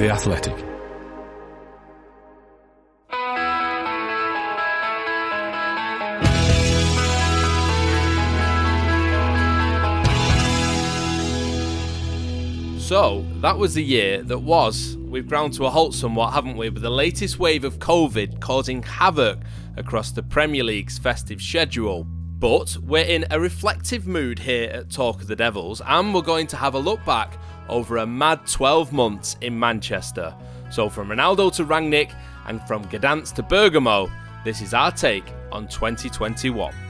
The Athletic. So, that was the year that was. We've ground to a halt somewhat, haven't we, with the latest wave of COVID causing havoc across the Premier League's festive schedule. But we're in a reflective mood here at Talk of the Devils, and we're going to have a look back over a mad 12 months in Manchester. So, from Ronaldo to Rangnick and from Gdansk to Bergamo, this is our take on 2021.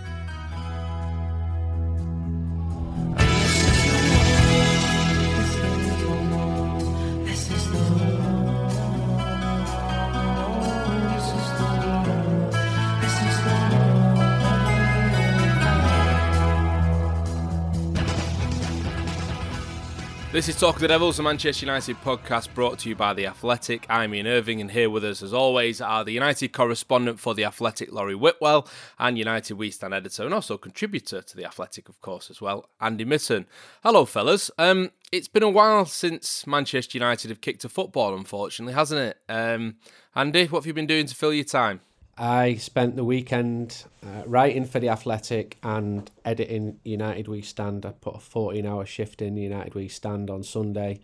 This is Talk of the Devils, a Manchester United podcast brought to you by The Athletic. I'm Ian Irving, and here with us, as always, are the United correspondent for The Athletic, Laurie Whitwell, and United We Stand editor and also contributor to The Athletic, of course, as well, Andy Mitten. Hello, fellas. Um, it's been a while since Manchester United have kicked a football, unfortunately, hasn't it? Um, Andy, what have you been doing to fill your time? I spent the weekend uh, writing for The Athletic and editing United We Stand. I put a 14 hour shift in United We Stand on Sunday.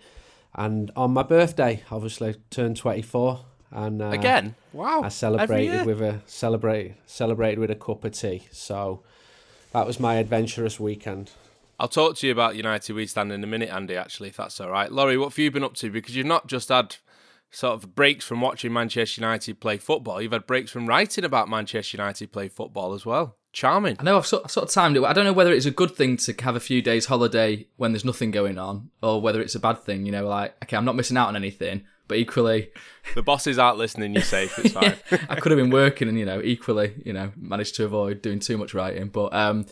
And on my birthday, obviously, turned 24. And uh, Again? Wow. I celebrated with a celebrate celebrated with a cup of tea. So that was my adventurous weekend. I'll talk to you about United We Stand in a minute, Andy, actually, if that's all right. Laurie, what have you been up to? Because you've not just had sort of breaks from watching Manchester United play football. You've had breaks from writing about Manchester United play football as well. Charming. I know I've sort, I've sort of timed it. I don't know whether it's a good thing to have a few days holiday when there's nothing going on, or whether it's a bad thing. You know, like okay, I'm not missing out on anything, but equally, the bosses aren't listening. You're safe. It's fine. yeah, I could have been working, and you know, equally, you know, managed to avoid doing too much writing. But um,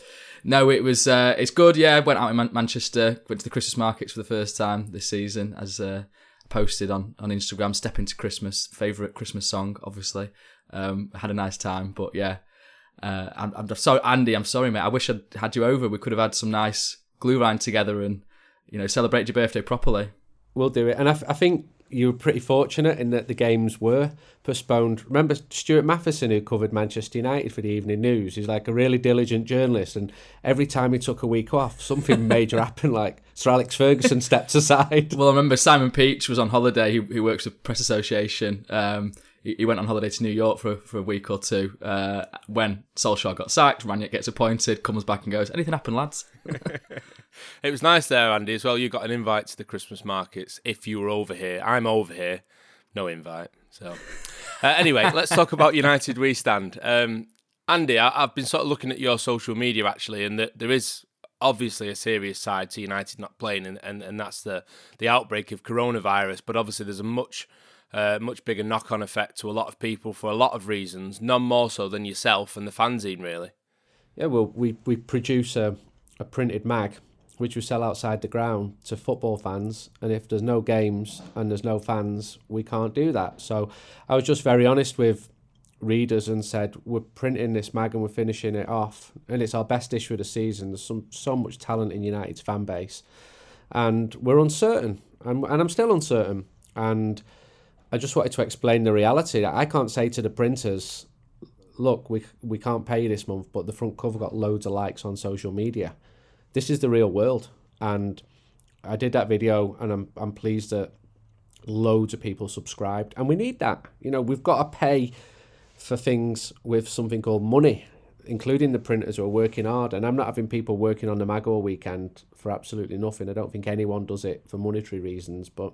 no, it was uh, it's good. Yeah, went out in Man- Manchester, went to the Christmas markets for the first time this season as. Uh, posted on on Instagram. Step into Christmas, favorite Christmas song, obviously. Um, had a nice time, but yeah, uh, I'm, I'm sorry, Andy. I'm sorry, mate. I wish I'd had you over. We could have had some nice glühwein together and you know celebrate your birthday properly. We'll do it, and I, I think you were pretty fortunate in that the games were postponed. Remember Stuart Mathieson, who covered Manchester United for the Evening News? He's like a really diligent journalist, and every time he took a week off, something major happened. Like Sir Alex Ferguson stepped aside. Well, I remember Simon Peach was on holiday. He, he works with Press Association. Um, he, he went on holiday to New York for for a week or two. Uh, when Solskjaer got sacked, Rangnick gets appointed, comes back and goes, "Anything happened, lads?" it was nice there, Andy, as well. You got an invite to the Christmas markets if you were over here. I'm over here, no invite. So, uh, anyway, let's talk about United We Stand. Um, Andy, I, have been sort of looking at your social media actually, and that there is obviously a serious side to United not playing, and, and, and that's the the outbreak of coronavirus. But obviously, there's a much uh, much bigger knock on effect to a lot of people for a lot of reasons, none more so than yourself and the fanzine, really. Yeah, well, we, we produce a, a printed mag which we sell outside the ground to football fans. And if there's no games and there's no fans, we can't do that. So I was just very honest with readers and said, We're printing this mag and we're finishing it off. And it's our best issue of the season. There's some so much talent in United's fan base. And we're uncertain. And, and I'm still uncertain. And I just wanted to explain the reality. I can't say to the printers, look, we we can't pay you this month, but the front cover got loads of likes on social media this is the real world. And I did that video, and I'm I'm pleased that loads of people subscribed, and we need that. You know, we've got to pay for things with something called money, including the printers who are working hard. And I'm not having people working on the mag all weekend for absolutely nothing. I don't think anyone does it for monetary reasons, but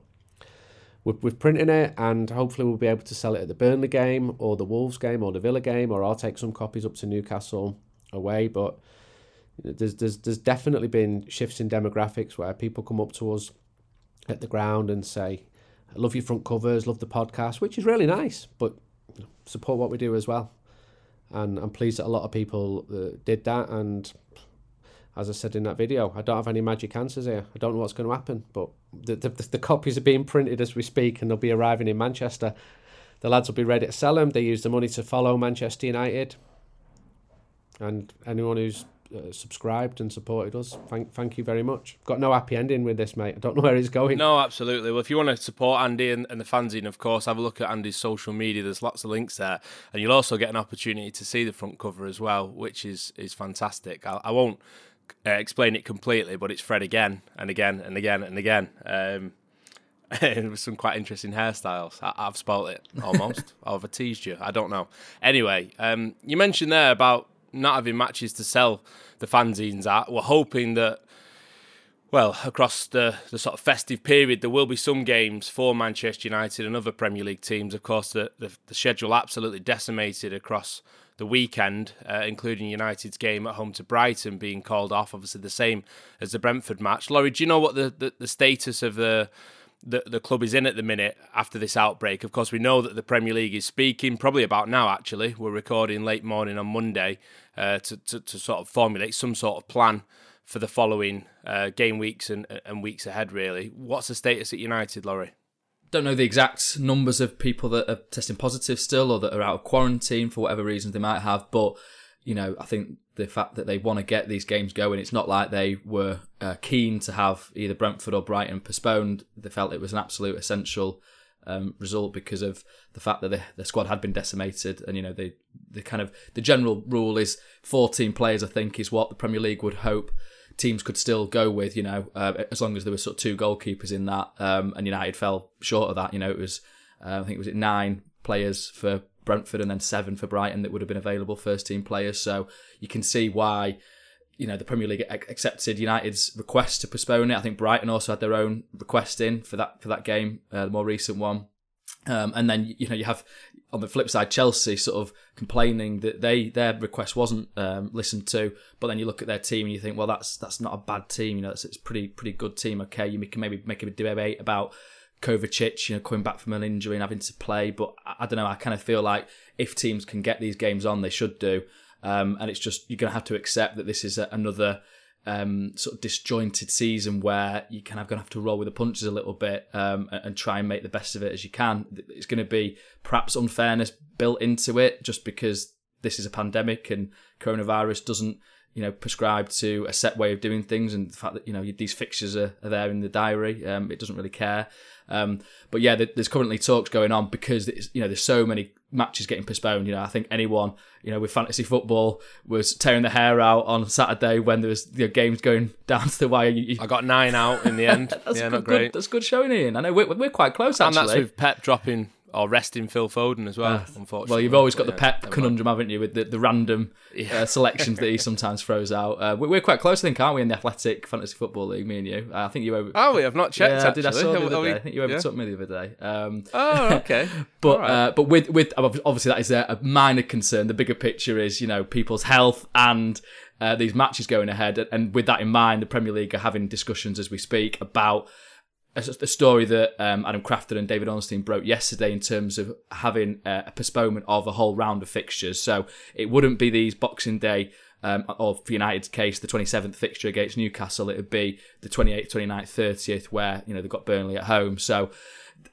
we're, we're printing it, and hopefully we'll be able to sell it at the Burnley game, or the Wolves game, or the Villa game, or I'll take some copies up to Newcastle away, but there's there's there's definitely been shifts in demographics where people come up to us at the ground and say, I love your front covers, love the podcast, which is really nice, but support what we do as well. And I'm pleased that a lot of people uh, did that. And as I said in that video, I don't have any magic answers here. I don't know what's going to happen, but the, the, the copies are being printed as we speak and they'll be arriving in Manchester. The lads will be ready to sell them. They use the money to follow Manchester United. And anyone who's uh, subscribed and supported us. Thank, thank you very much. Got no happy ending with this, mate. I don't know where he's going. No, absolutely. Well, if you want to support Andy and, and the fanzine, of course, have a look at Andy's social media. There's lots of links there, and you'll also get an opportunity to see the front cover as well, which is is fantastic. I, I won't uh, explain it completely, but it's Fred again and again and again and again. Um, with some quite interesting hairstyles. I, have spoilt it almost. I've teased you. I don't know. Anyway, um, you mentioned there about not having matches to sell the fanzines at. We're hoping that, well, across the, the sort of festive period, there will be some games for Manchester United and other Premier League teams. Of course, the, the, the schedule absolutely decimated across the weekend, uh, including United's game at home to Brighton being called off. Obviously, the same as the Brentford match. Laurie, do you know what the, the, the status of the the, the club is in at the minute after this outbreak. Of course, we know that the Premier League is speaking, probably about now actually. We're recording late morning on Monday uh, to, to, to, sort of formulate some sort of plan for the following uh, game weeks and, and weeks ahead, really. What's the status at United, Laurie? Don't know the exact numbers of people that are testing positive still or that are out of quarantine for whatever reasons they might have, but you know, I think the fact that they want to get these games going, it's not like they were uh, keen to have either Brentford or Brighton postponed. They felt it was an absolute essential um, result because of the fact that the, the squad had been decimated, and you know, the the kind of the general rule is 14 players. I think is what the Premier League would hope teams could still go with. You know, uh, as long as there were sort of two goalkeepers in that, um, and United fell short of that. You know, it was uh, I think it was it nine players for Brentford and then seven for Brighton that would have been available first team players. So you can see why you know the Premier League accepted United's request to postpone it. I think Brighton also had their own request in for that for that game, uh, the more recent one. Um, and then you know you have on the flip side Chelsea sort of complaining that they their request wasn't um, listened to. But then you look at their team and you think, well, that's that's not a bad team. You know, it's, it's pretty pretty good team. Okay, you can maybe make a debate about Kovacic, you know, coming back from an injury and having to play. But I, don't know. I kind of feel like if teams can get these games on, they should do. Um, and it's just you're going to have to accept that this is a, another um, sort of disjointed season where you kind of going to have to roll with the punches a little bit um, and, and, try and make the best of it as you can. It's going to be perhaps unfairness built into it just because this is a pandemic and coronavirus doesn't you know, prescribe to a set way of doing things, and the fact that you know these fixtures are, are there in the diary, um, it doesn't really care. Um, but yeah, there's currently talks going on because you know there's so many matches getting postponed. You know, I think anyone you know with fantasy football was tearing their hair out on Saturday when there was you know, games going down to the wire. I got nine out in the end. that's yeah, good, not great. Good, that's good showing, Ian. I know we're, we're quite close actually. And that's with Pep dropping or resting Phil Foden as well. Uh, unfortunately, well, you've always got the Pep conundrum, haven't you, with the, the random yeah. uh, selections that he sometimes throws out. Uh, we're quite close, I think, aren't we, in the Athletic Fantasy Football League? Me and you. Uh, I think you. Over- oh, we have not checked. Yeah, I did. I saw the other day. I think you overtook yeah. me the other day. Um, oh, okay. but right. Uh, but with with obviously that is a, minor concern. The bigger picture is you know people's health and. Uh, these matches going ahead, and with that in mind, the Premier League are having discussions as we speak about a, story that um, Adam Crafton and David Ornstein broke yesterday in terms of having a, a, postponement of a whole round of fixtures. So it wouldn't be these Boxing Day. Um, or for United's case, the 27th fixture against Newcastle, it would be the 28th, 29th, 30th, where you know they've got Burnley at home. So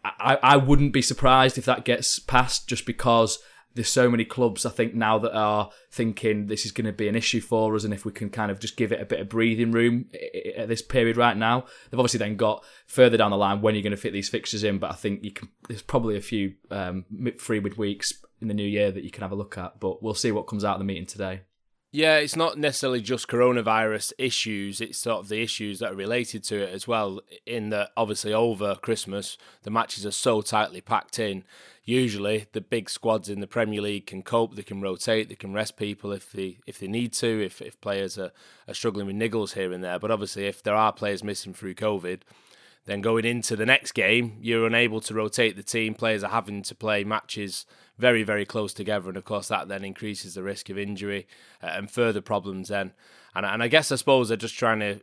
I, I wouldn't be surprised if that gets passed, just because there's so many clubs I think now that are thinking this is going to be an issue for us, and if we can kind of just give it a bit of breathing room at this period right now, they've obviously then got further down the line when you're going to fit these fixtures in. But I think you can. There's probably a few um, free weeks in the new year that you can have a look at, but we'll see what comes out of the meeting today. Yeah, it's not necessarily just coronavirus issues, it's sort of the issues that are related to it as well. In that, obviously, over Christmas, the matches are so tightly packed in. Usually, the big squads in the Premier League can cope, they can rotate, they can rest people if they if they need to, if, if players are, are struggling with niggles here and there. But obviously, if there are players missing through COVID, then going into the next game, you're unable to rotate the team. Players are having to play matches very, very close together, and of course that then increases the risk of injury uh, and further problems. Then, and and I guess I suppose they're just trying to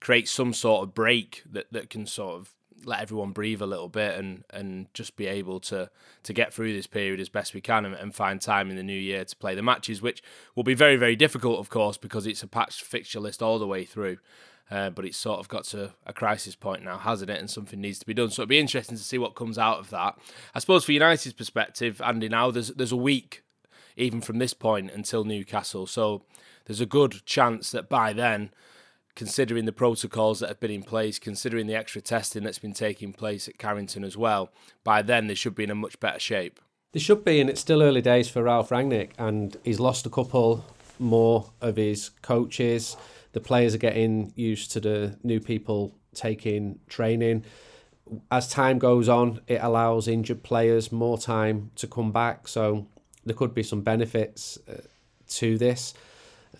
create some sort of break that that can sort of let everyone breathe a little bit and and just be able to to get through this period as best we can and, and find time in the new year to play the matches, which will be very very difficult, of course, because it's a patched fixture list all the way through. Uh, but it's sort of got to a crisis point now, hasn't it? And something needs to be done. So it'll be interesting to see what comes out of that. I suppose for United's perspective, Andy, now there's there's a week even from this point until Newcastle. So there's a good chance that by then, considering the protocols that have been in place, considering the extra testing that's been taking place at Carrington as well, by then they should be in a much better shape. They should be, and it's still early days for Ralf Rangnick, and he's lost a couple more of his coaches. The players are getting used to the new people taking training. As time goes on, it allows injured players more time to come back. So there could be some benefits uh, to this.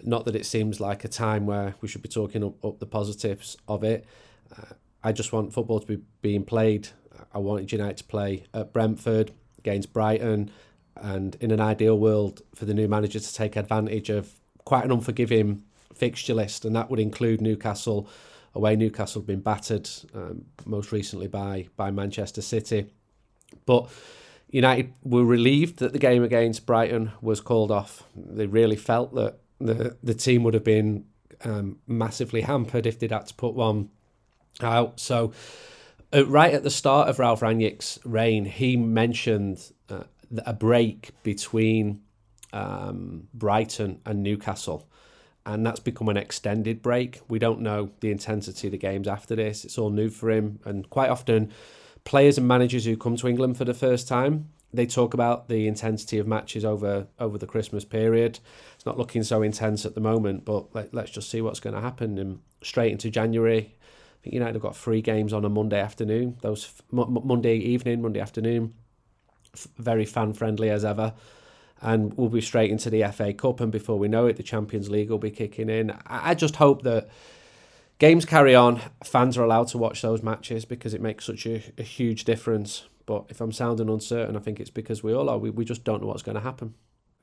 Not that it seems like a time where we should be talking up, up the positives of it. Uh, I just want football to be being played. I wanted United to play at Brentford against Brighton, and in an ideal world, for the new manager to take advantage of quite an unforgiving fixture list, and that would include Newcastle away. Newcastle have been battered um, most recently by by Manchester City, but United were relieved that the game against Brighton was called off. They really felt that the the team would have been um, massively hampered if they'd had to put one out. So, uh, right at the start of Ralf Rangnick's reign, he mentioned uh, a break between um, Brighton and Newcastle. And that's become an extended break. We don't know the intensity of the games after this. It's all new for him. And quite often, players and managers who come to England for the first time, they talk about the intensity of matches over over the Christmas period. It's not looking so intense at the moment, but let, us just see what's going to happen. And straight into January, I think United have got three games on a Monday afternoon. Those Monday evening, Monday afternoon, very fan friendly as ever. And we'll be straight into the FA Cup, and before we know it, the Champions League will be kicking in. I, just hope that games carry on. Fans are allowed to watch those matches because it makes such a, a huge difference. But if I'm sounding uncertain, I think it's because we all are. We, we just don't know what's going to happen.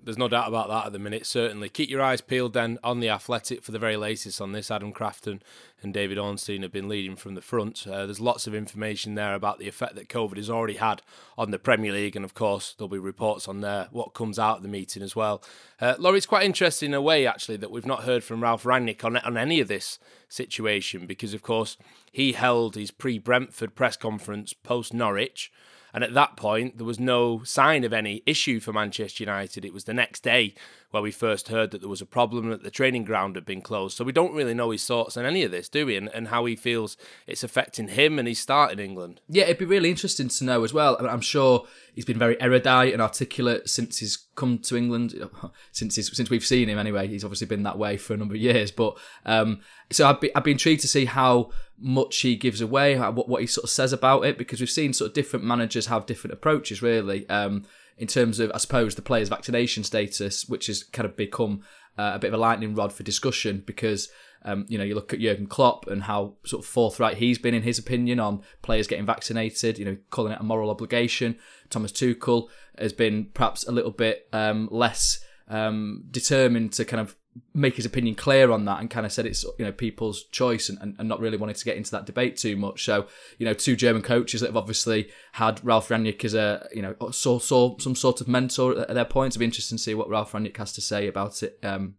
There's no doubt about that at the minute, certainly. Keep your eyes peeled then on the Athletic for the very latest on this. Adam Crafton and David Ornstein have been leading from the front. Uh, there's lots of information there about the effect that COVID has already had on the Premier League, and of course, there'll be reports on there, what comes out of the meeting as well. Uh, Laurie, it's quite interesting in a way, actually, that we've not heard from Ralf Rangnick on, on any of this situation because, of course, he held his pre Brentford press conference post Norwich. And at that point, there was no sign of any issue for Manchester United. It was the next day where we first heard that there was a problem that the training ground had been closed. So we don't really know his thoughts on any of this, do we? And, and how he feels it's affecting him and his start in England. Yeah, it'd be really interesting to know as well. I'm sure he's been very erudite and articulate since he's come to England. Since since we've seen him anyway, he's obviously been that way for a number of years. But um, so I'd be I'd be intrigued to see how much he gives away, what what he sort of says about it, because we've seen sort of different managers have different approaches, really. Um, in terms of, I suppose, the players' vaccination status, which has kind of become uh, a bit of a lightning rod for discussion because. Um, you know, you look at Jurgen Klopp and how sort of forthright he's been in his opinion on players getting vaccinated. You know, calling it a moral obligation. Thomas Tuchel has been perhaps a little bit um, less um, determined to kind of make his opinion clear on that and kind of said it's you know people's choice and, and, and, not really wanting to get into that debate too much. So you know two german coaches that have obviously had ralf rangnick as a you know saw, saw some sort of mentor at their points. It'll be interesting to see what ralf rangnick has to say about it um,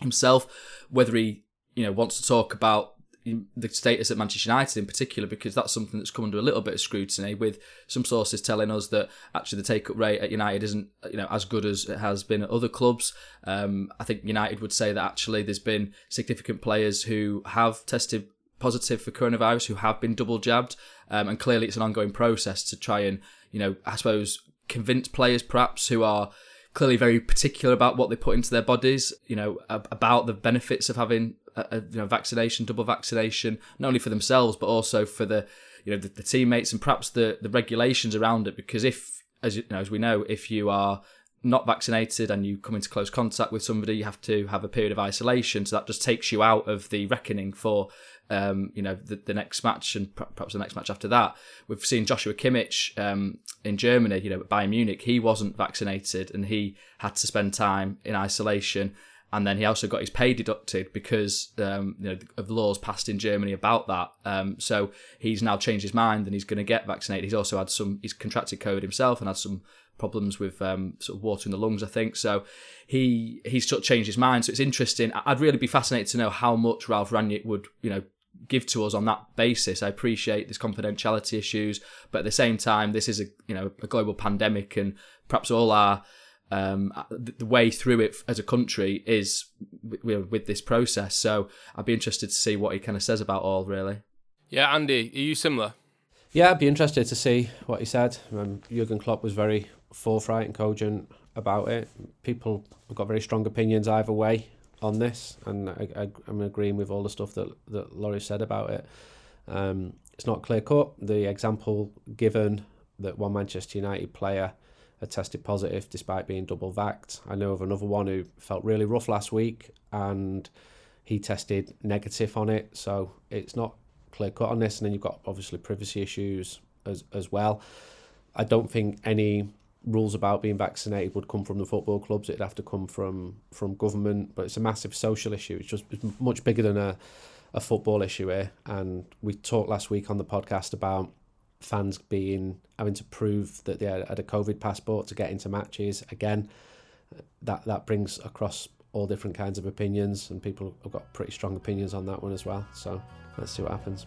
himself whether he you know wants to talk about the status at Manchester United in particular, because that's something that's come under a little bit of scrutiny. With some sources telling us that actually the take-up rate at United isn't, you know, as good as it has been at other clubs. Um, I think United would say that actually there's been significant players who have tested positive for coronavirus, who have been double jabbed, um, and clearly it's an ongoing process to try and, you know, I suppose convince players perhaps who are clearly very particular about what they put into their bodies, you know, about the benefits of having a, you know vaccination, double vaccination, not only for themselves but also for the you know the, the teammates and perhaps the the regulations around it. Because if as you know, as we know, if you are not vaccinated and you come into close contact with somebody, you have to have a period of isolation. So that just takes you out of the reckoning for, um, you know, the, the next match and perhaps the next match after that. We've seen Joshua Kimmich um, in Germany, you know, Bayern Munich. He wasn't vaccinated and he had to spend time in isolation and then he also got his pay deducted because um, you know of laws passed in Germany about that. Um, so he's now changed his mind and he's going to get vaccinated. He's also had some he's contracted COVID himself and had some problems with um, sort of water in the lungs, I think. So he he's sort of changed his mind. So it's interesting. I'd really be fascinated to know how much Ralf Rangnick would you know give to us on that basis. I appreciate there's confidentiality issues, but at the same time, this is a you know a global pandemic, and perhaps all our um, the way through it as a country is with, with this process. So I'd be interested to see what he kind of says about all. Really. Yeah, Andy, are you similar? Yeah, I'd be interested to see what he said. Um, Jurgen Klopp was very forthright and cogent about it. People have got very strong opinions either way on this, and I, I, am agreeing with all the stuff that that Laurie said about it. Um, it's not clear cut. The example given that one Manchester United player had tested positive despite being double vaxxed. I know of another one who felt really rough last week and he tested negative on it. So it's not clear cut on this. And then you've got obviously privacy issues as as well. I don't think any rules about being vaccinated would come from the football clubs. It'd have to come from from government. But it's a massive social issue. It's just it's much bigger than a a football issue here. And we talked last week on the podcast about fans being having to prove that they had a COVID passport to get into matches. Again, that that brings across all different kinds of opinions, and people have got pretty strong opinions on that one as well. So let's see what happens.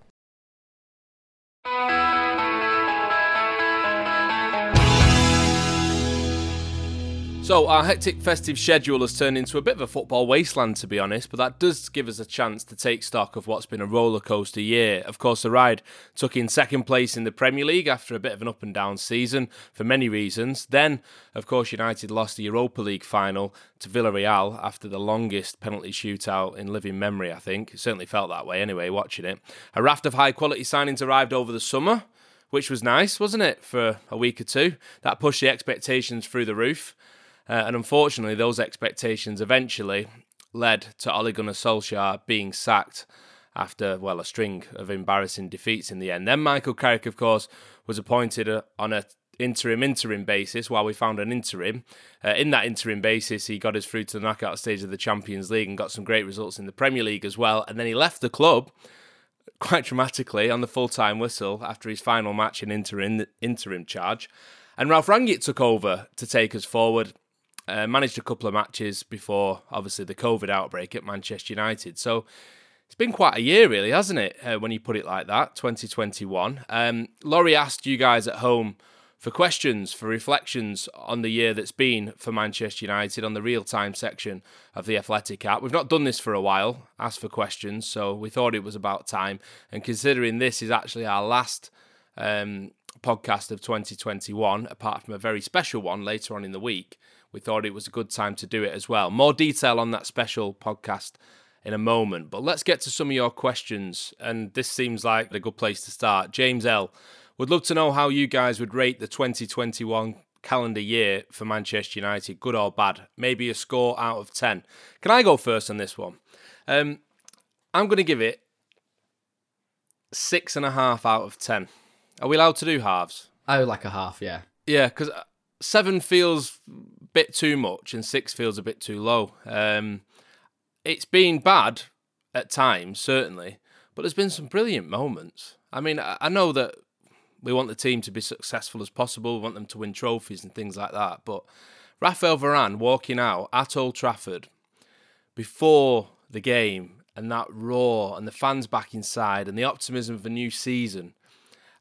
So, our hectic festive schedule has turned into a bit of a football wasteland, to be honest, but that does give us a chance to take stock of what's been a rollercoaster year. Of course, the ride took in second place in the Premier League after a bit of an up and down season for many reasons. Then, of course, United lost the Europa League final to Villarreal after the longest penalty shootout in living memory, I think. It certainly felt that way anyway, watching it. A raft of high quality signings arrived over the summer which was nice, wasn't it, for a week or two? That pushed the expectations through the roof. Uh, and unfortunately, those expectations eventually led to Ole Gunnar Solskjaer being sacked after, well, a string of embarrassing defeats in the end. Then Michael Carrick, of course, was appointed uh, on a interim interim basis while we found an interim. Uh, in that interim basis, he got us through to the knockout stage of the Champions League and got some great results in the Premier League as well. And then he left the club quite dramatically on the full time whistle after his final match in interim interim charge. And ralf rangnick took over to take us forward uh, managed a couple of matches before, obviously, the COVID outbreak at Manchester United. So it's been quite a year, really, hasn't it? Uh, when you put it like that, 2021. Um, Laurie asked you guys at home for questions, for reflections on the year that's been for Manchester United on the real time section of the Athletic app. We've not done this for a while, asked for questions, so we thought it was about time. And considering this is actually our last um, podcast of 2021, apart from a very special one later on in the week, we thought it was a good time to do it as well. More detail on that special podcast in a moment, but let's get to some of your questions. And this seems like a good place to start. James L. would love to know how you guys would rate the 2021 calendar year for Manchester United, good or bad. Maybe a score out of 10. Can I go first on this one? Um, I'm going to give it six and a half out of 10. Are we allowed to do halves? Oh, like a half, yeah. Yeah, because seven feels bit too much and six feels a bit too low. Um, it's been bad at times, certainly, but there's been some brilliant moments. I mean, I know that We want the team to be successful as possible. We want them to win trophies and things like that. But Rafael Varane walking out at Old Trafford before the game and that roar and the fans back inside and the optimism of a new season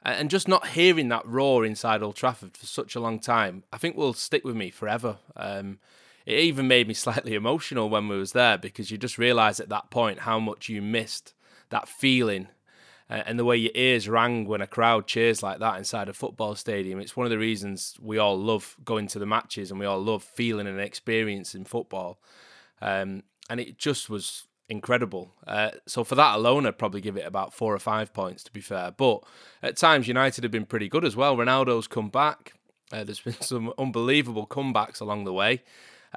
and just not hearing that roar inside Old Trafford for such a long time, I think will stick with me forever. Um, it even made me slightly emotional when we was there because you just realise at that point how much you missed that feeling and the way your ears rang when a crowd cheers like that inside a football stadium. It's one of the reasons we all love going to the matches and we all love feeling and experiencing football. Um, and it just was incredible. Uh, so for that alone, I'd probably give it about four or five points to be fair. But at times, United have been pretty good as well. Ronaldo's come back. Uh, there's been some unbelievable comebacks along the way.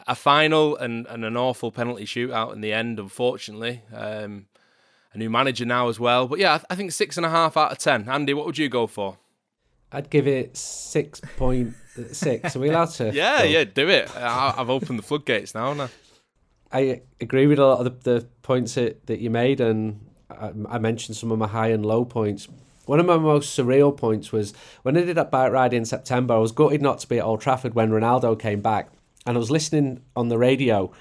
A final and, and an awful penalty shootout in the end, unfortunately. Um, a new manager now as well. But yeah, I think six and a half out of ten. Andy, what would you go for? I'd give it six point six. Are we allowed to? yeah, go? yeah, do it. I, have opened the floodgates now. Now, I agree with a lot of the, the points that, that you made, and I, I, mentioned some of my high and low points. One of my most surreal points was when I did that bike ride in September. I was gutted not to be at Old Trafford when Ronaldo came back, and I was listening on the radio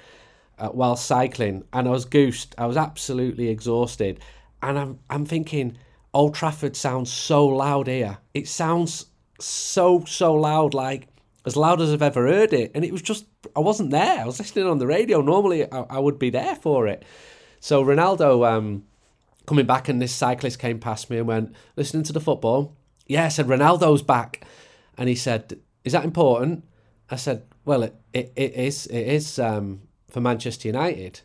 uh, while cycling, and I was goosed. I was absolutely exhausted, and I'm I'm thinking Old Trafford sounds so loud here. It sounds so so loud, like as loud as I've ever heard it, and it was just I wasn't there. I was listening on the radio. Normally, I, I would be there for it. So Ronaldo um, coming back, and this cyclist came past me and went listening to the football. Yeah, I said Ronaldo's back, and he said, "Is that important?" I said, "Well, it it, it is. It is." Um, for Manchester United.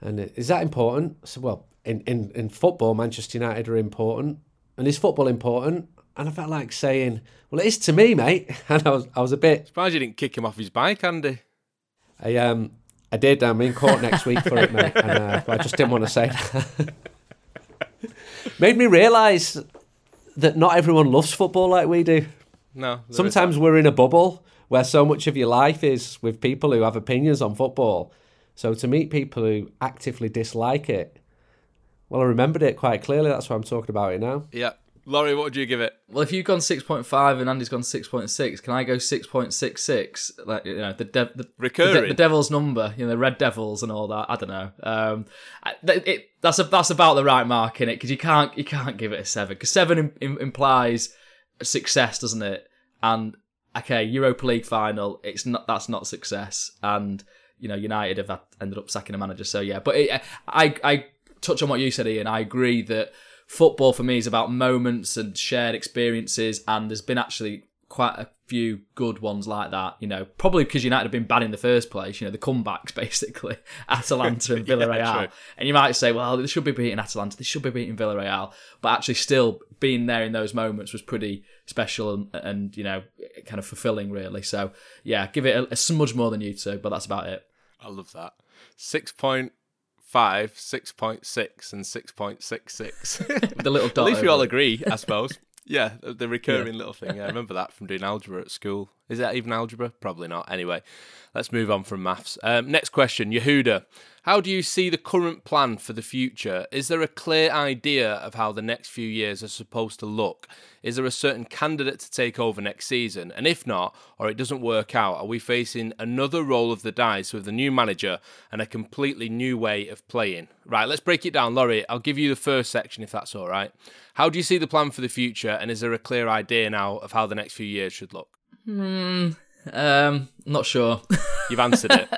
And is that important? I said, well, in, in, in football, Manchester United are important. And is football important? And I felt like saying, well, it is to me, mate. And I was, I was a bit. Surprised you didn't kick him off his bike, Andy. I um, I did. I'm in court next week for it, mate. And uh, I just didn't want to say that. Made me realise that not everyone loves football like we do. No. Sometimes we're in a bubble where so much of your life is with people who have opinions on football. So to meet people who actively dislike it, well, I remembered it quite clearly. That's why I'm talking about it now. Yeah. Laurie, what would you give it? Well, if you've gone six point five and Andy's gone six point six, can I go six point six six? Like you know, the de- the, recurring the, de- the, devil's number, you know, the red devils and all that. I don't know. Um, it, it, that's a, that's about the right mark in it because you can't you can't give it a seven because seven Im- Im- implies success, doesn't it? And okay, Europa League final, it's not that's not success, and you know United have ended up sacking a manager. So yeah, but it, I I touch on what you said, Ian. I agree that football for me is about moments and shared experiences, and there's been actually quite a few good ones like that. You know, probably because United have been bad in the first place. You know, the comebacks basically, Atalanta and Villarreal. yeah, and you might say, well, they should be beating Atalanta, they should be beating Villarreal, but actually, still being there in those moments was pretty special and, and you know, kind of fulfilling, really. So yeah, give it a, a smudge more than you two, but that's about it. I love that. Six point five, six point six, and six point six six. The little dot. At least we all agree, I suppose. Yeah, the recurring yeah. little thing. Yeah, I remember that from doing algebra at school. Is that even algebra? Probably not. Anyway, let's move on from maths. Um, next question, Yehuda. How do you see the current plan for the future? Is there a clear idea of how the next few years are supposed to look? Is there a certain candidate to take over next season? And if not, or it doesn't work out, are we facing another roll of the dice with the new manager and a completely new way of playing? Right, let's break it down. Laurie, I'll give you the first section if that's all right. How do you see the plan for the future? And is there a clear idea now of how the next few years should look? Hmm. Um, not sure. You've answered it.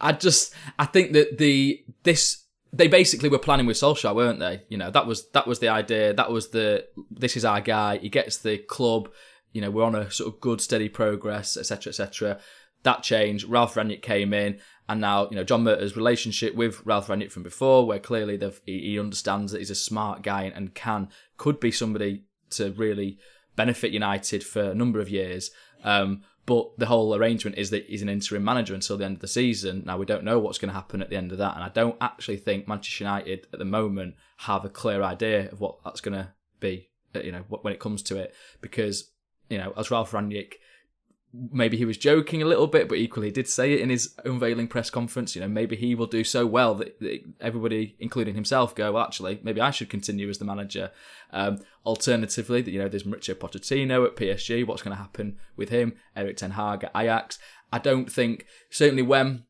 I just, I think that the this they basically were planning with Solskjaer, weren't they? You know, that was that was the idea. That was the this is our guy. He gets the club. You know, we're on a sort of good, steady progress, etc., etc. That changed. Ralf Rangnick came in, and now you know John Murtough's relationship with Ralf Rangnick from before, where clearly he, he understands that he's a smart guy and can could be somebody to really benefit United for a number of years. Um, but the whole arrangement is that he's an interim manager until the end of the season. Now we don't know what's going to happen at the end of that, and I don't actually think Manchester United at the moment have a clear idea of what that's going to be. You know, when it comes to it, because you know, as Ralf Rangnick maybe he was joking a little bit, but equally did say it in his unveiling press conference. You know, maybe he will do so well that, that everybody, including himself, go, well, actually, maybe I should continue as the manager. Um, alternatively, you know, there's Mauricio Pochettino at PSG. What's going to happen with him? Erik Ten Hag at Ajax. I don't think, certainly when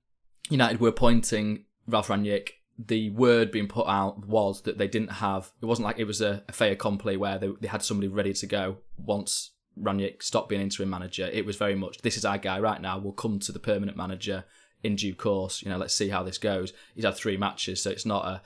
United were appointing Ralf Rangnick, the word being put out was that they didn't have, it wasn't like it was a, a fait accompli where they, they had somebody ready to go once Rangnick stopped being interim manager. It was very much, this is our guy right now. We'll come to the permanent manager in due course. You know, let's see how this goes. He's had three matches, so it's not a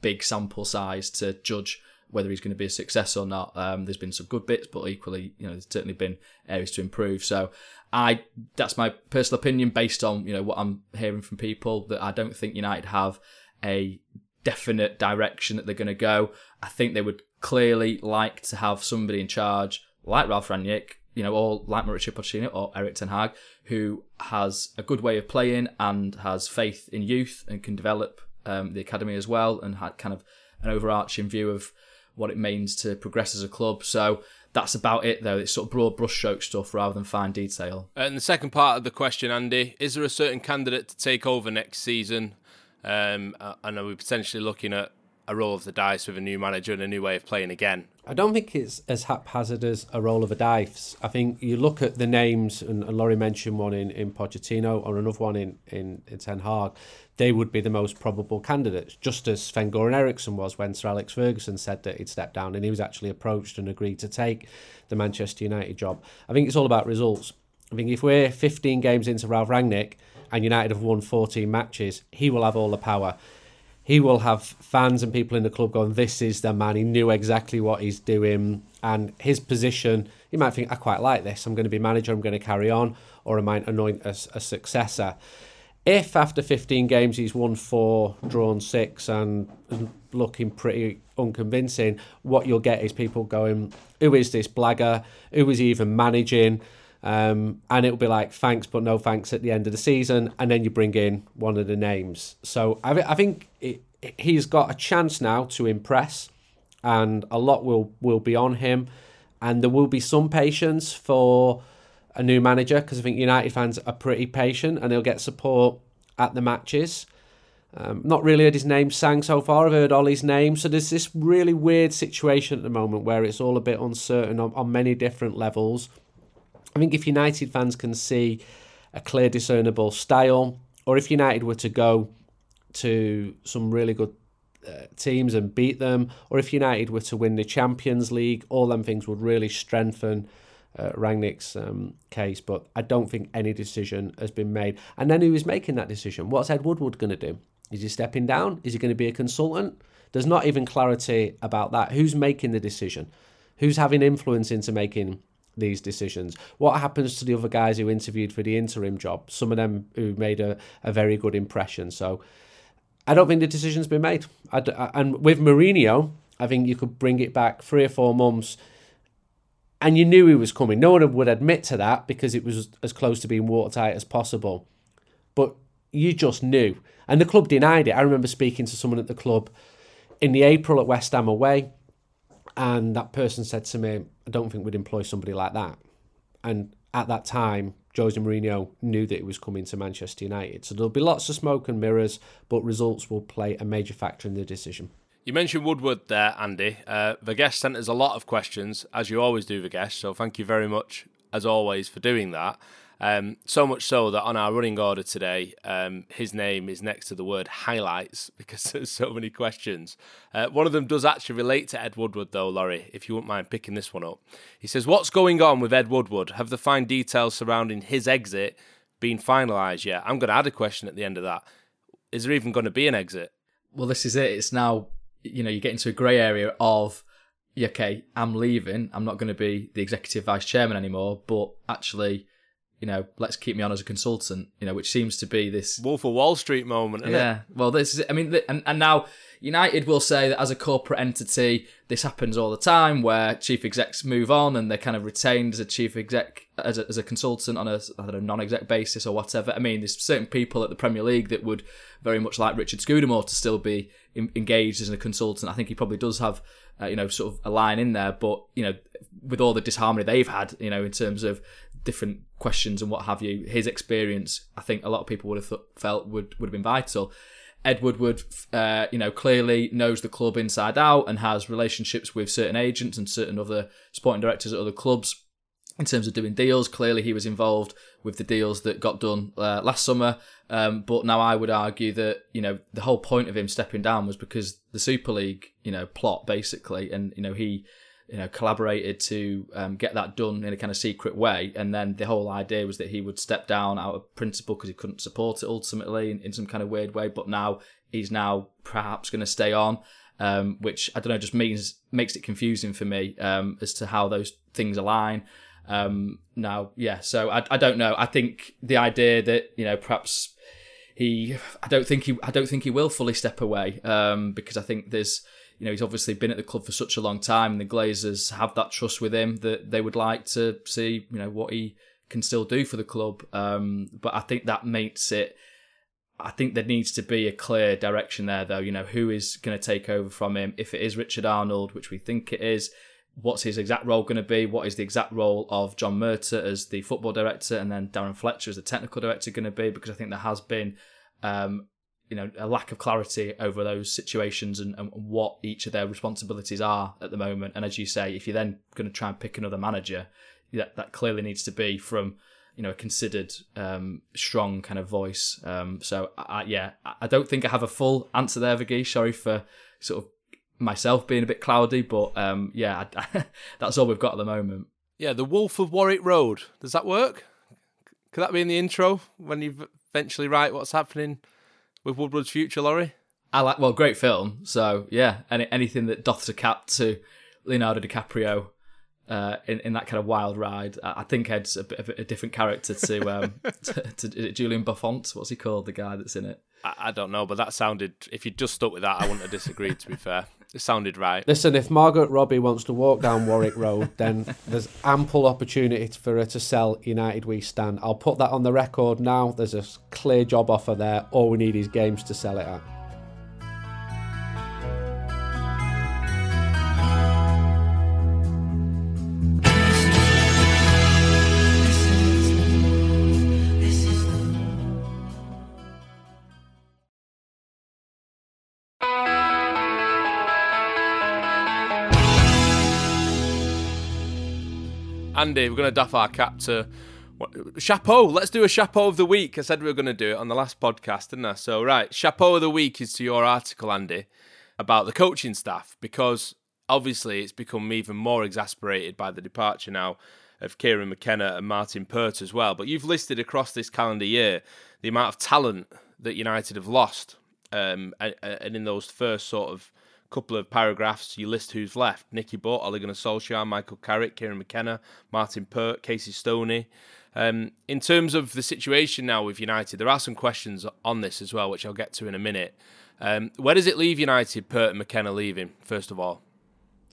big sample size to judge whether he's going to be a success or not. Um, there's been some good bits, but equally, you know, there's certainly been areas to improve. So I, that's my personal opinion based on, you know, what I'm hearing from people that I don't think United have a definite direction that they're going to go. I think they would clearly like to have somebody in charge like Ralf Rangnick, you know, or like Mauricio Pochettino or Erik Ten Hag, who has a good way of playing and has faith in youth and can develop um, the academy as well and had kind of an overarching view of what it means to progress as a club. So that's about it, though. It's sort of broad brushstroke stuff rather than fine detail. And the second part of the question, Andy, is there a certain candidate to take over next season? Um, and are we potentially looking at a roll of the dice with a new manager and a new way of playing again. I don't think it's as haphazard as a roll of a dice. I think you look at the names, and, and Laurie mentioned one in, in Pochettino or another one in, in, in Ten Hag, they would be the most probable candidates, just as Sven Goran Eriksson was when Sir Alex Ferguson said that he'd step down and he was actually approached and agreed to take the Manchester United job. I think it's all about results. I think if we're 15 games into Ralf Rangnick and United have won 14 matches, he will have all the power he will have fans and people in the club going, "This is the man." He knew exactly what he's doing, and his position. You might think, "I quite like this. I'm going to be manager. I'm going to carry on, or I might anoint a, a successor." If after 15 games he's won four, drawn six, and looking pretty unconvincing, what you'll get is people going, "Who is this blagger? Who is he even managing?" Um, and it'll be like thanks but no thanks at the end of the season, and then you bring in one of the names. So I, I think it, he's got a chance now to impress, and a lot will will be on him, and there will be some patience for a new manager because I think United fans are pretty patient and they'll get support at the matches. Um, not really heard his name sang so far. I've heard Ole's name. So there's this really weird situation at the moment where it's all a bit uncertain on, on many different levels. I think if United fans can see a clear, discernible style, or if United were to go to some really good uh, teams and beat them, or if United were to win the Champions League, all them things would really strengthen uh, Rangnick's um, case. But I don't think any decision has been made. And then who is making that decision? What's Ed Woodward going to do? Is he stepping down? Is he going to be a consultant? There's not even clarity about that. Who's making the decision? Who's having influence into making these decisions. What happens to the other guys who interviewed for the interim job? Some of them who made a, a very good impression. So I don't think the decision's been made. I, and with Mourinho, I think you could bring it back three or four months and you knew he was coming. No one would admit to that because it was as close to being watertight as possible. But you just knew. And the club denied it. I remember speaking to someone at the club in the April at West Ham away and that person said to me, I don't think we'd employ somebody like that. And at that time, Jose Mourinho knew that it was coming to Manchester United. So there'll be lots of smoke and mirrors, but results will play a major factor in the decision. You mentioned Woodward there, Andy. Uh, the guest sent us a lot of questions, as you always do, the guest. So thank you very much, as always, for doing that. Um, so much so that on our running order today, um, his name is next to the word highlights because there's so many questions. Uh, one of them does actually relate to Ed Woodward, though, Laurie, if you wouldn't mind picking this one up. He says, What's going on with Ed Woodward? Have the fine details surrounding his exit been finalised yet? I'm going to add a question at the end of that. Is there even going to be an exit? Well, this is it. It's now, you know, you get into a grey area of okay, I'm leaving. I'm not going to be the executive vice chairman anymore, but actually, you know, let's keep me on as a consultant, you know, which seems to be this Wolf of Wall Street moment, yeah. It? Well, this is, I mean, and, and now United will say that as a corporate entity, this happens all the time where chief execs move on and they're kind of retained as a chief exec, as a, as a consultant on a, a non-exec basis or whatever. I mean, there's certain people at the Premier League that would very much like Richard Scudamore to still be in, engaged as a consultant. I think he probably does have, uh, you know, sort of a line in there, but, you know, with all the disharmony they've had, you know, in terms of different questions and what have you. His experience, I think, a lot of people would have th- felt would would have been vital. Ed Woodward, uh, you know, clearly knows the club inside out and has relationships with certain agents and certain other sporting directors at other clubs in terms of doing deals. Clearly, he was involved with the deals that got done uh, last summer. Um, but now I would argue that you know the whole point of him stepping down was because the Super League, you know, plot basically, and you know he you know, collaborated to um, get that done in a kind of secret way. And then the whole idea was that he would step down out of principle because he couldn't support it ultimately in, in, some kind of weird way. But now he's now perhaps going to stay on, um, which I don't know, just means makes it confusing for me um, as to how those things align. Um, now, yeah, so I, I don't know. I think the idea that you know perhaps he, I don't think he, I don't think he will fully step away um, because I think there's you know, he's obviously been at the club for such a long time, and the Glazers have that trust with him that they would like to see, you know, what he can still do for the club. Um, but I think that makes it. I think there needs to be a clear direction there, though. You know, who is going to take over from him? If it is Richard Arnold, which we think it is, what's his exact role going to be? What is the exact role of John Murtough as the football director, and then Darren Fletcher as the technical director going to be? Because I think there has been um, you know a lack of clarity over those situations and, and, what each of their responsibilities are at the moment. And as you say, if you're then going to try and pick another manager, that that clearly needs to be from you know a considered, um, strong kind of voice. Um, so I, yeah, I don't think I have a full answer there, Vicky. Sorry for sort of myself being a bit cloudy, but um, yeah, that's all we've got at the moment. Yeah, the Wolf of Warwick Road. Does that work? Could that be in the intro when you eventually write what's happening? With Woodward's future, Laurie? I like well, great film. So yeah, any, anything that doths a cap to Leonardo DiCaprio uh, in in that kind of wild ride. I think Ed's a bit of a different character to um, to, to Julian Buffont. What's he called? The guy that's in it. I, I don't know, but that sounded. If you just stuck with that, I wouldn't have disagreed. to be fair, it sounded right. Listen, if Margaret Robbie wants to walk down Warwick Road, then there's ample opportunity for her to sell United We Stand. I'll put that on the record now. There's a clear job offer there. All we need is games to sell it at. Andy, we're going to doff our cap to chapeau. Let's do a chapeau of the week. I said we were going to do it on the last podcast, didn't I? So, right, chapeau of the week is to your article, Andy, about the coaching staff because obviously it's become even more exasperated by the departure now of Kieran McKenna and Martyn Pert as well. But you've listed across this calendar year the amount of talent that United have lost. Um, and, and in those first sort of couple of paragraphs, you list who's left. Nicky Butt, Ole Gunnar Solskjaer, Michael Carrick, Kieran McKenna, Martyn Pert, Casey Stoney. Um, in terms of the situation now with United, there are some questions on this as well, which I'll get to in a minute. Um, where does it leave United, Pert and McKenna leaving, first of all?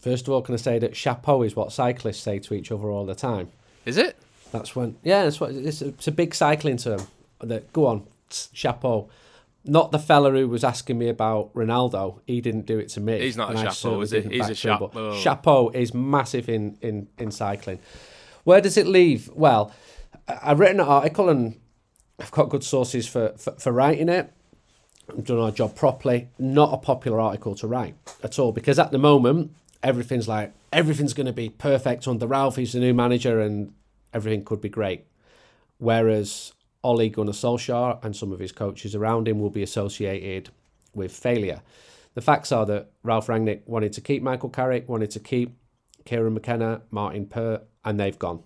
First of all, can I say that chapeau is what cyclists say to each other all the time? Is it? That's when, yeah, that's what it's a, it's a big cycling term. That go on, chapeau not the fella who was asking me about Ronaldo. He didn't do it to me. He's not a chapeau, is he? He's a chapeau. Chapeau is massive in, in, in cycling. Where does it leave? Well, I've written an article and I've got good sources for, for, for writing it. I've done our job properly. Not a popular article to write at all because at the moment, everything's like, everything's going to be perfect under Ralf. He's the new manager and everything could be great. Whereas Ole Gunnar Solskjaer and some of his coaches around him will be associated with failure. The facts are that Ralf Rangnick wanted to keep Michael Carrick, wanted to keep Kieran McKenna, Martyn Pert, and they've gone.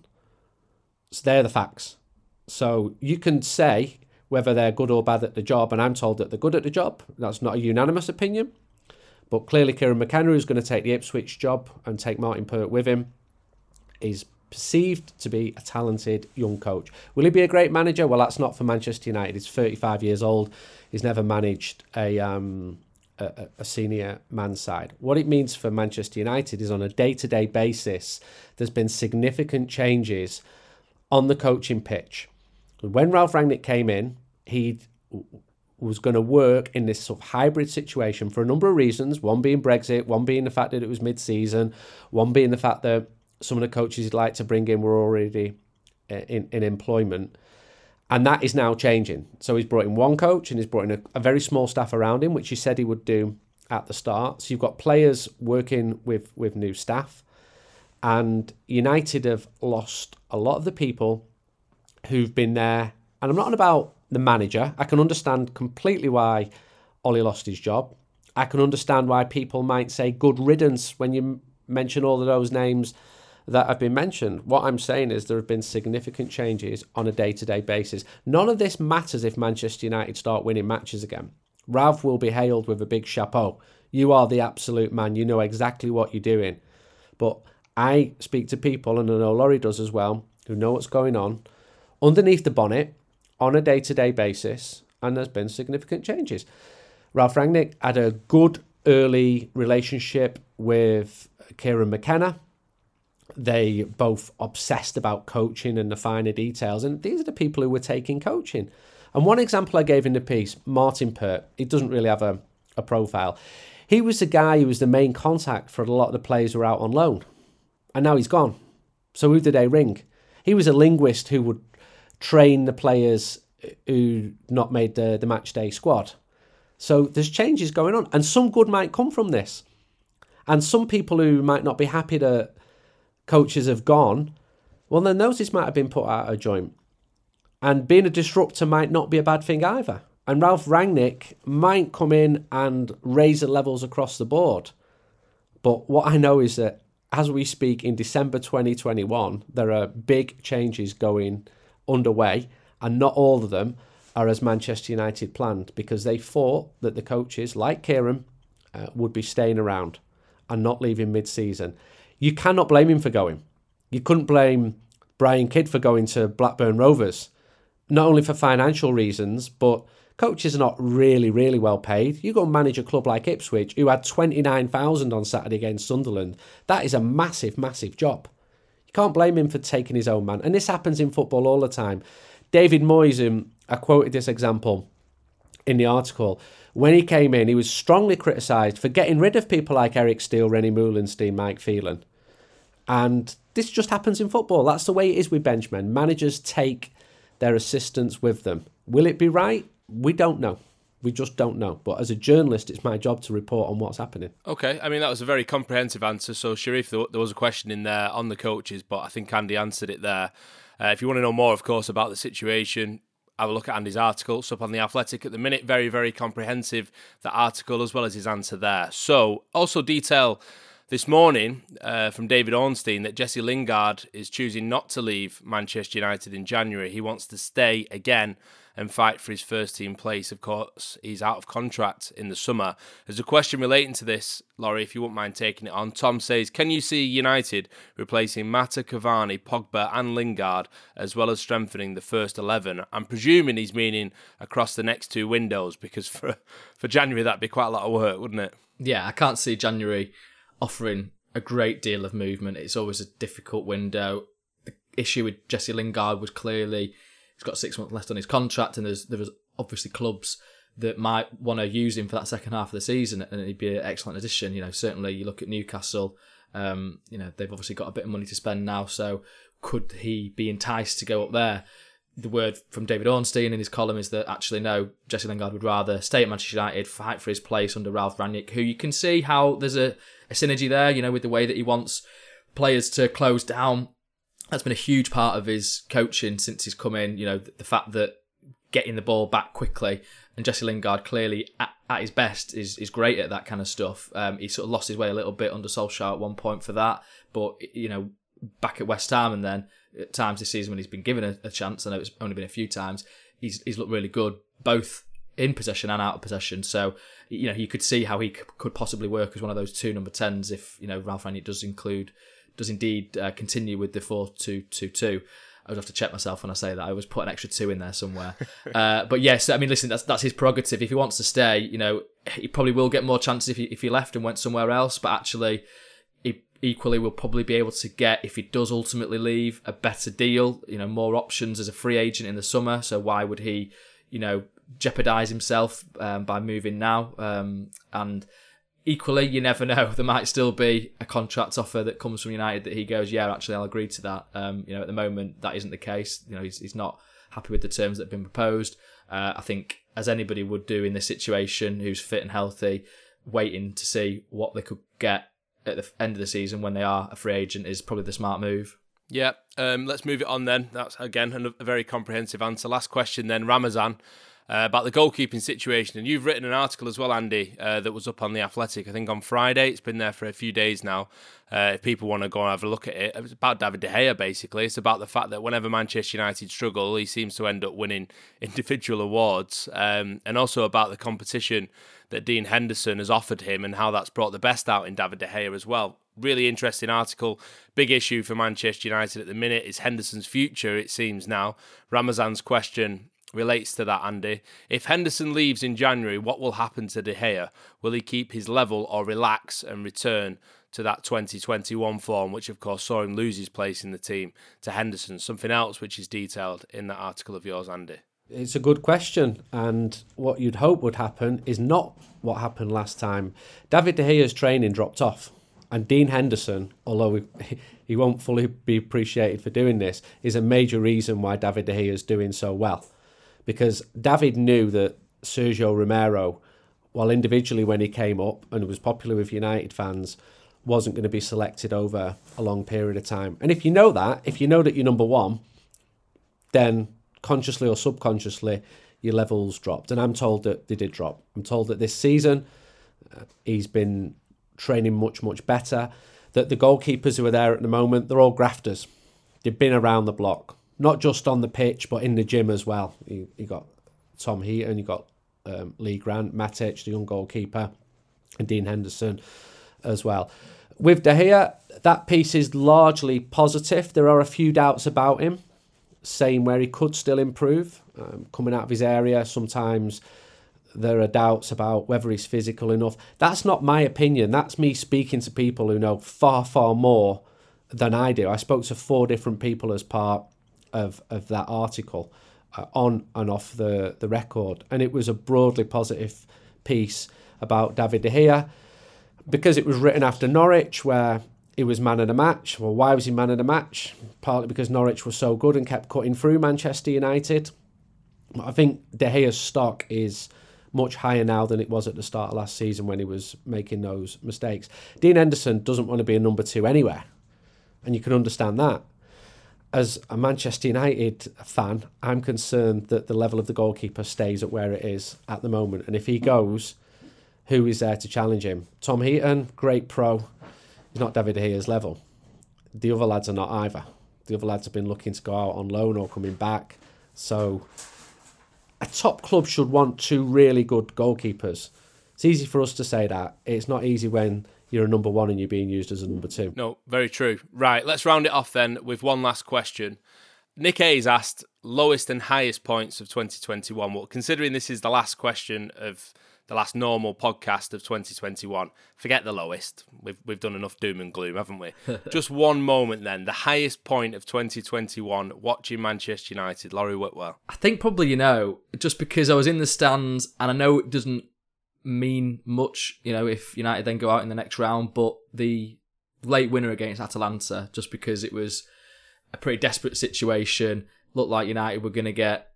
So they're the facts. So you can say whether they're good or bad at the job, and I'm told that they're good at the job. That's not a unanimous opinion. But clearly, Kieran McKenna, who's going to take the Ipswich job and take Martyn Pert with him, is perceived to be a talented young coach. Will he be a great manager? Well, that's not for Manchester United. He's 35 years old. He's never managed a, um, a, a senior man's side. What it means for Manchester United is on a day to day basis, there's been significant changes on the coaching pitch. When Ralf Rangnick came in, he was going to work in this sort of hybrid situation for a number of reasons. One being Brexit, one being the fact that it was mid season, one being the fact that some of the coaches he'd like to bring in were already uh, in, in employment. And that is now changing. So he's brought in one coach and he's brought in a, a very small staff around him, which he said he would do at the start. So you've got players working with, with new staff. And United have lost a lot of the people who've been there. And I'm not on about the manager. I can understand completely why Ole lost his job. I can understand why people might say good riddance when you mention all of those names that have been mentioned. What I'm saying is there have been significant changes on a day to day basis. None of this matters if Manchester United start winning matches again. Ralf will be hailed with a big chapeau. You are the absolute man. You know exactly what you're doing. But I speak to people, and I know Laurie does as well, who know what's going on underneath the bonnet on a day to day basis, and there's been significant changes. Ralf Rangnick had a good early relationship with Kieran McKenna. They both obsessed about coaching and the finer details, and these are the people who were taking coaching. And one example I gave in the piece, Martyn Pert, he doesn't really have a, a profile. He was the guy who was the main contact for a lot of the players who were out on loan. And now he's gone. So who did they ring? He was a linguist who would train the players uh, who not made the, the match day squad. So there's changes going on, and some good might come from this. And some people who might not be happy that coaches have gone, well, their noses might have been put out of joint. And being a disruptor might not be a bad thing either. And Ralf Rangnick might come in and raise the levels across the board. But what I know is that as we speak in December 2021, there are big changes going underway, and not all of them are as Manchester United planned because they thought that the coaches, like Kieran, uh, would be staying around and not leaving mid season. You cannot blame him for going. You couldn't blame Brian Kidd for going to Blackburn Rovers, not only for financial reasons, but coaches are not really, really well paid. You go and manage a club like Ipswich, who had 29,000 on Saturday against Sunderland. That is a massive, massive job. You can't blame him for taking his own man. And this happens in football all the time. David Moyes, um, I quoted this example in the article. When he came in, he was strongly criticised for getting rid of people like Eric Steele, René Meulensteen, Mike Phelan. And this just happens in football. That's the way it is with benchmen. Managers take their assistants with them. Will it be right? We don't know. We just don't know. But as a journalist, it's my job to report on what's happening. Okay, I mean that was a very comprehensive answer. So Sharif, there was a question in there on the coaches, but I think Andy answered it there. Uh, if you want to know more, of course, about the situation, have a look at Andy's article. It's up on The Athletic at the minute. Very, very comprehensive, the article, as well as his answer there. So, also detail this morning uh, from David Ornstein that Jesse Lingard is choosing not to leave Manchester United in January. He wants to stay again and fight for his first team place. Of course, he's out of contract in the summer. There's a question relating to this, Laurie, if you wouldn't mind taking it on. Tom says, Can you see United replacing Mata, Cavani, Pogba, and Lingard, as well as strengthening the first 11? I'm presuming he's meaning across the next two windows, because for, for January, that'd be quite a lot of work, wouldn't it? Yeah, I can't see January offering a great deal of movement. It's always a difficult window. The issue with Jesse Lingard was clearly he's got six months left on his contract, and there's there was obviously clubs that might want to use him for that second half of the season, and he'd be an excellent addition. You know, certainly you look at Newcastle. Um, you know, they've obviously got a bit of money to spend now, so could he be enticed to go up there? The word from David Ornstein in his column is that actually no, Jesse Lingard would rather stay at Manchester United, fight for his place under Ralf Rangnick, who you can see how there's a, a synergy there. You know, with the way that he wants players to close down that's been a huge part of his coaching since he's come in. You know, the, fact that getting the ball back quickly and Jesse Lingard clearly at, at his best is is great at that kind of stuff. Um, he sort of lost his way a little bit under Solskjaer at one point for that, but you know, back at West Ham and then at times this season when he's been given a, a chance, I know it's only been a few times, he's he's looked really good both in possession and out of possession. So you know, you could see how he could possibly work as one of those two number tens if you know Ralf Rangnick does include does indeed uh, continue with the 4 2 2 2. I would have to check myself when I say that. I was put an extra two in there somewhere. uh, but yes, I mean, listen, that's that's his prerogative. If he wants to stay, you know, he probably will get more chances if he if he left and went somewhere else. But actually, he equally will probably be able to get if he does ultimately leave a better deal. You know, more options as a free agent in the summer. So why would he, you know, jeopardize himself um, by moving now? Um, and equally, you never know. There might still be a contract offer that comes from United that he goes, yeah, actually, I'll agree to that. Um, you know, at the moment, that isn't the case. You know, he's, he's not happy with the terms that have been proposed. Uh, I think, as anybody would do in this situation, who's fit and healthy, waiting to see what they could get at the end of the season when they are a free agent is probably the smart move. Yeah, um, let's move it on then. That's again a very comprehensive answer. Last question then, Ramazan uh, about the goalkeeping situation. And you've written an article as well, Andy, uh, that was up on The Athletic, I think on Friday. It's been there for a few days now. Uh, if people want to go and have a look at it, it's about David De Gea, basically. It's about the fact that whenever Manchester United struggle, he seems to end up winning individual awards. Um, and also about the competition that Dean Henderson has offered him and how that's brought the best out in David De Gea as well. Really interesting article. Big issue for Manchester United at the minute is Henderson's future, it seems now. Ramazan's question relates to that, Andy. If Henderson leaves in January, what will happen to De Gea? Will he keep his level or relax and return to that 2021 form, which of course saw him lose his place in the team to Henderson? Something else which is detailed in that article of yours, Andy. It's a good question, and what you'd hope would happen is not what happened last time. David De Gea's training dropped off, and Dean Henderson, although he won't fully be appreciated for doing this, is a major reason why David De Gea is doing so well because David knew that Sergio Romero, while individually when he came up and was popular with United fans, wasn't going to be selected over a long period of time. And if you know that, if you know that you're number one, then consciously or subconsciously, your levels dropped. And I'm told that they did drop. I'm told that this season uh, he's been training much, much better. That the goalkeepers who are there at the moment, they're all grafters. They've been around the block not just on the pitch but in the gym as well. You, you got Tom Heaton, you got um, Lee Grant, Matic, the young goalkeeper, and Dean Henderson as well. With De Gea, that piece is largely positive. There are a few doubts about him, saying where he could still improve. Um, coming out of his area, sometimes there are doubts about whether he's physical enough. That's not my opinion. That's me speaking to people who know far, far more than I do. I spoke to four different people as part of of that article uh, on and off the the record, and it was a broadly positive piece about David De Gea because it was written after Norwich, where he was man of the match. Well, why was he man of the match? Partly because Norwich was so good and kept cutting through Manchester United. I think De Gea's stock is much higher now than it was at the start of last season when he was making those mistakes. Dean Henderson doesn't want to be a number two anywhere, and you can understand that as a Manchester United fan, I'm concerned that the level of the goalkeeper stays at where it is at the moment. And if he goes, who is there to challenge him? Tom Heaton, great pro. He's not David De level. The other lads are not either. The other lads have been looking to go out on loan or coming back. So a top club should want two really good goalkeepers. It's easy for us to say that. It's not easy when you're a number one and you're being used as a number two. No, very true. Right, let's round it off then with one last question. Nick Hayes asked lowest and highest points of 2021. Well, considering this is the last question of the last normal podcast of 2021, forget the lowest. We've we've done enough doom and gloom, haven't we? Just one moment then. The highest point of 2021 watching Manchester United, Laurie Whitwell. I think probably you know, just because I was in the stands and I know it doesn't mean much, you know, if United then go out in the next round. But the late winner against Atalanta, just because it was a pretty desperate situation, looked like United were going to get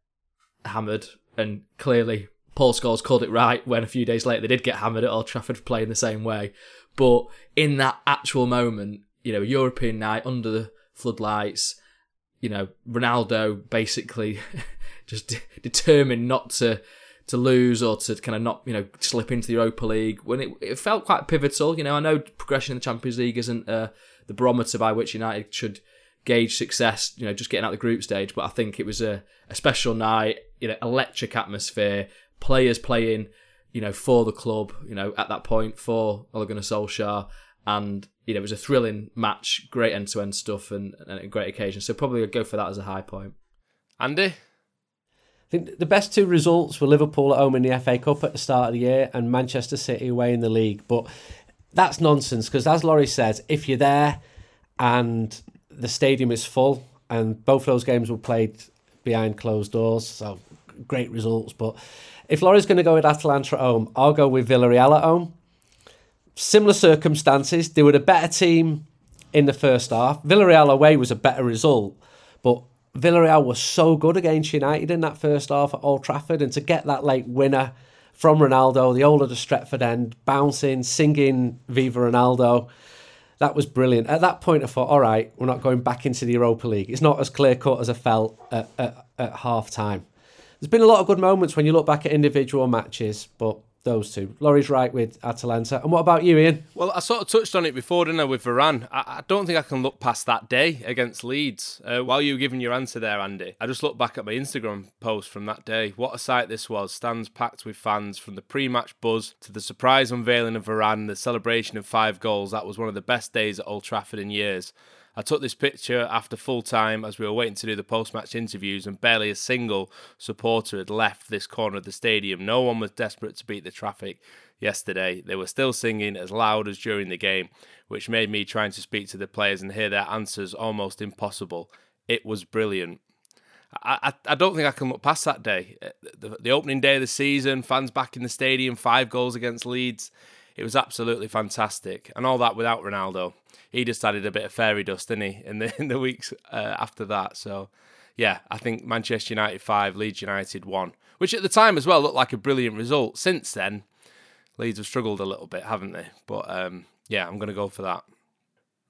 hammered, and clearly Paul Scholes called it right when a few days later they did get hammered at Old Trafford playing the same way. But in that actual moment, you know, European night under the floodlights, you know, Ronaldo basically just de- determined not to to lose or to kind of not, you know, slip into the Europa League when it, it felt quite pivotal. You know, I know progression in the Champions League isn't uh, the barometer by which United should gauge success, you know, just getting out the group stage, but I think it was a, a special night, you know, electric atmosphere, players playing, you know, for the club, you know, at that point for Ole Gunnar Solskjaer. And, you know, it was a thrilling match, great end to end stuff and, and a great occasion. So probably I'd go for that as a high point. Andy? Think the best two results were Liverpool at home in the FA Cup at the start of the year and Manchester City away in the league. But that's nonsense because, as Laurie says, if you're there and the stadium is full, and both those games were played behind closed doors, so great results. But if Laurie's going to go with Atalanta at home, I'll go with Villarreal at home similar circumstances. They were a better team in the first half. Villarreal away was a better result, but Villarreal was so good against United in that first half at Old Trafford, and to get that late winner from Ronaldo, the older the Stretford end, bouncing, singing "Viva Ronaldo." That was brilliant. At that point, I thought, all right, we're not going back into the Europa League. It's not as clear cut as I felt at, at, at half time. There's been a lot of good moments when you look back at individual matches, but those two. Laurie's right with Atalanta. And what about you, Ian? Well, I sort of touched on it before, didn't I, with Varane? I, I don't think I can look past that day against Leeds. Uh, while you were giving your answer there, Andy, I just looked back at my Instagram post from that day. What a sight this was. Stands packed with fans from the pre match buzz to the surprise unveiling of Varane, the celebration of five goals. That was one of the best days at Old Trafford in years. I took this picture after full time as we were waiting to do the post match interviews, and barely a single supporter had left this corner of the stadium. No one was desperate to beat the traffic yesterday. They were still singing as loud as during the game, which made me trying to speak to the players and hear their answers almost impossible. It was brilliant. I, I, don't think I can look past that day. Uh, the, the opening day of the season, fans back in the stadium, five goals against Leeds. It was absolutely fantastic, and all that without Ronaldo he just added a bit of fairy dust, didn't he, in the in the weeks uh, after that. So, yeah, I think Manchester United five, Leeds United one, which at the time as well looked like a brilliant result. Since then, Leeds have struggled a little bit, haven't they? But um, yeah, I'm going to go for that.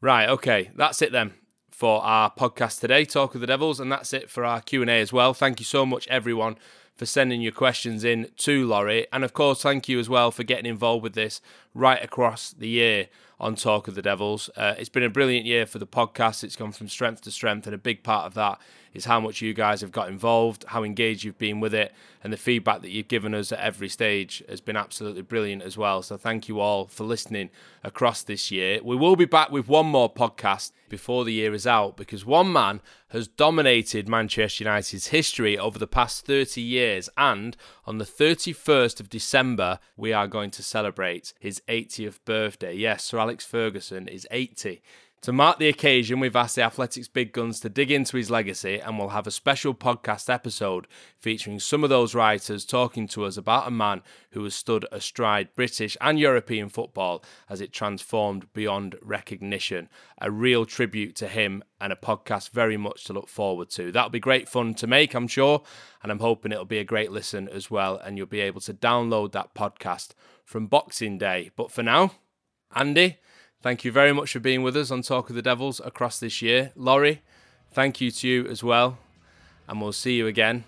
Right, okay, that's it then for our podcast today, Talk of the Devils, and that's it for our Q and A as well. Thank you so much, everyone, for sending your questions in to Laurie, and of course, thank you as well for getting involved with this right across the year on Talk of the Devils. Uh, it's been a brilliant year for the podcast. It's gone from strength to strength, and a big part of that is how much you guys have got involved, how engaged you've been with it, and the feedback that you've given us at every stage has been absolutely brilliant as well. So thank you all for listening across this year. We will be back with one more podcast before the year is out because one man has dominated Manchester United's history over the past 30 years, and on the 31st of December, we are going to celebrate his 80th birthday. Yes, Sir Alex Ferguson is 80. To mark the occasion, we've asked the Athletics big guns to dig into his legacy, and we'll have a special podcast episode featuring some of those writers talking to us about a man who has stood astride British and European football as it transformed beyond recognition. A real tribute to him and a podcast very much to look forward to. That'll be great fun to make, I'm sure, and I'm hoping it'll be a great listen as well, and you'll be able to download that podcast from Boxing Day. But for now, Andy, Thank you very much for being with us on Talk of the Devils across this year. Laurie, thank you to you as well. And we'll see you again.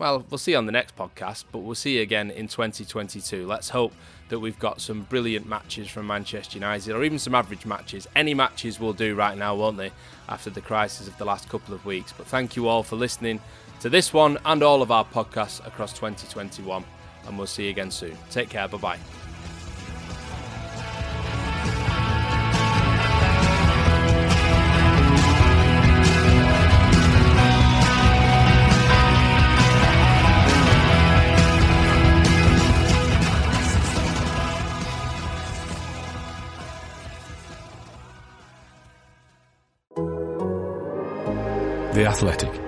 Well, we'll see you on the next podcast, but we'll see you again in 2022. Let's hope that we've got some brilliant matches from Manchester United or even some average matches. Any matches will do right now, won't they, after the crisis of the last couple of weeks. But thank you all for listening to this one and all of our podcasts across 2021. And we'll see you again soon. Take care. Bye bye. Athletic.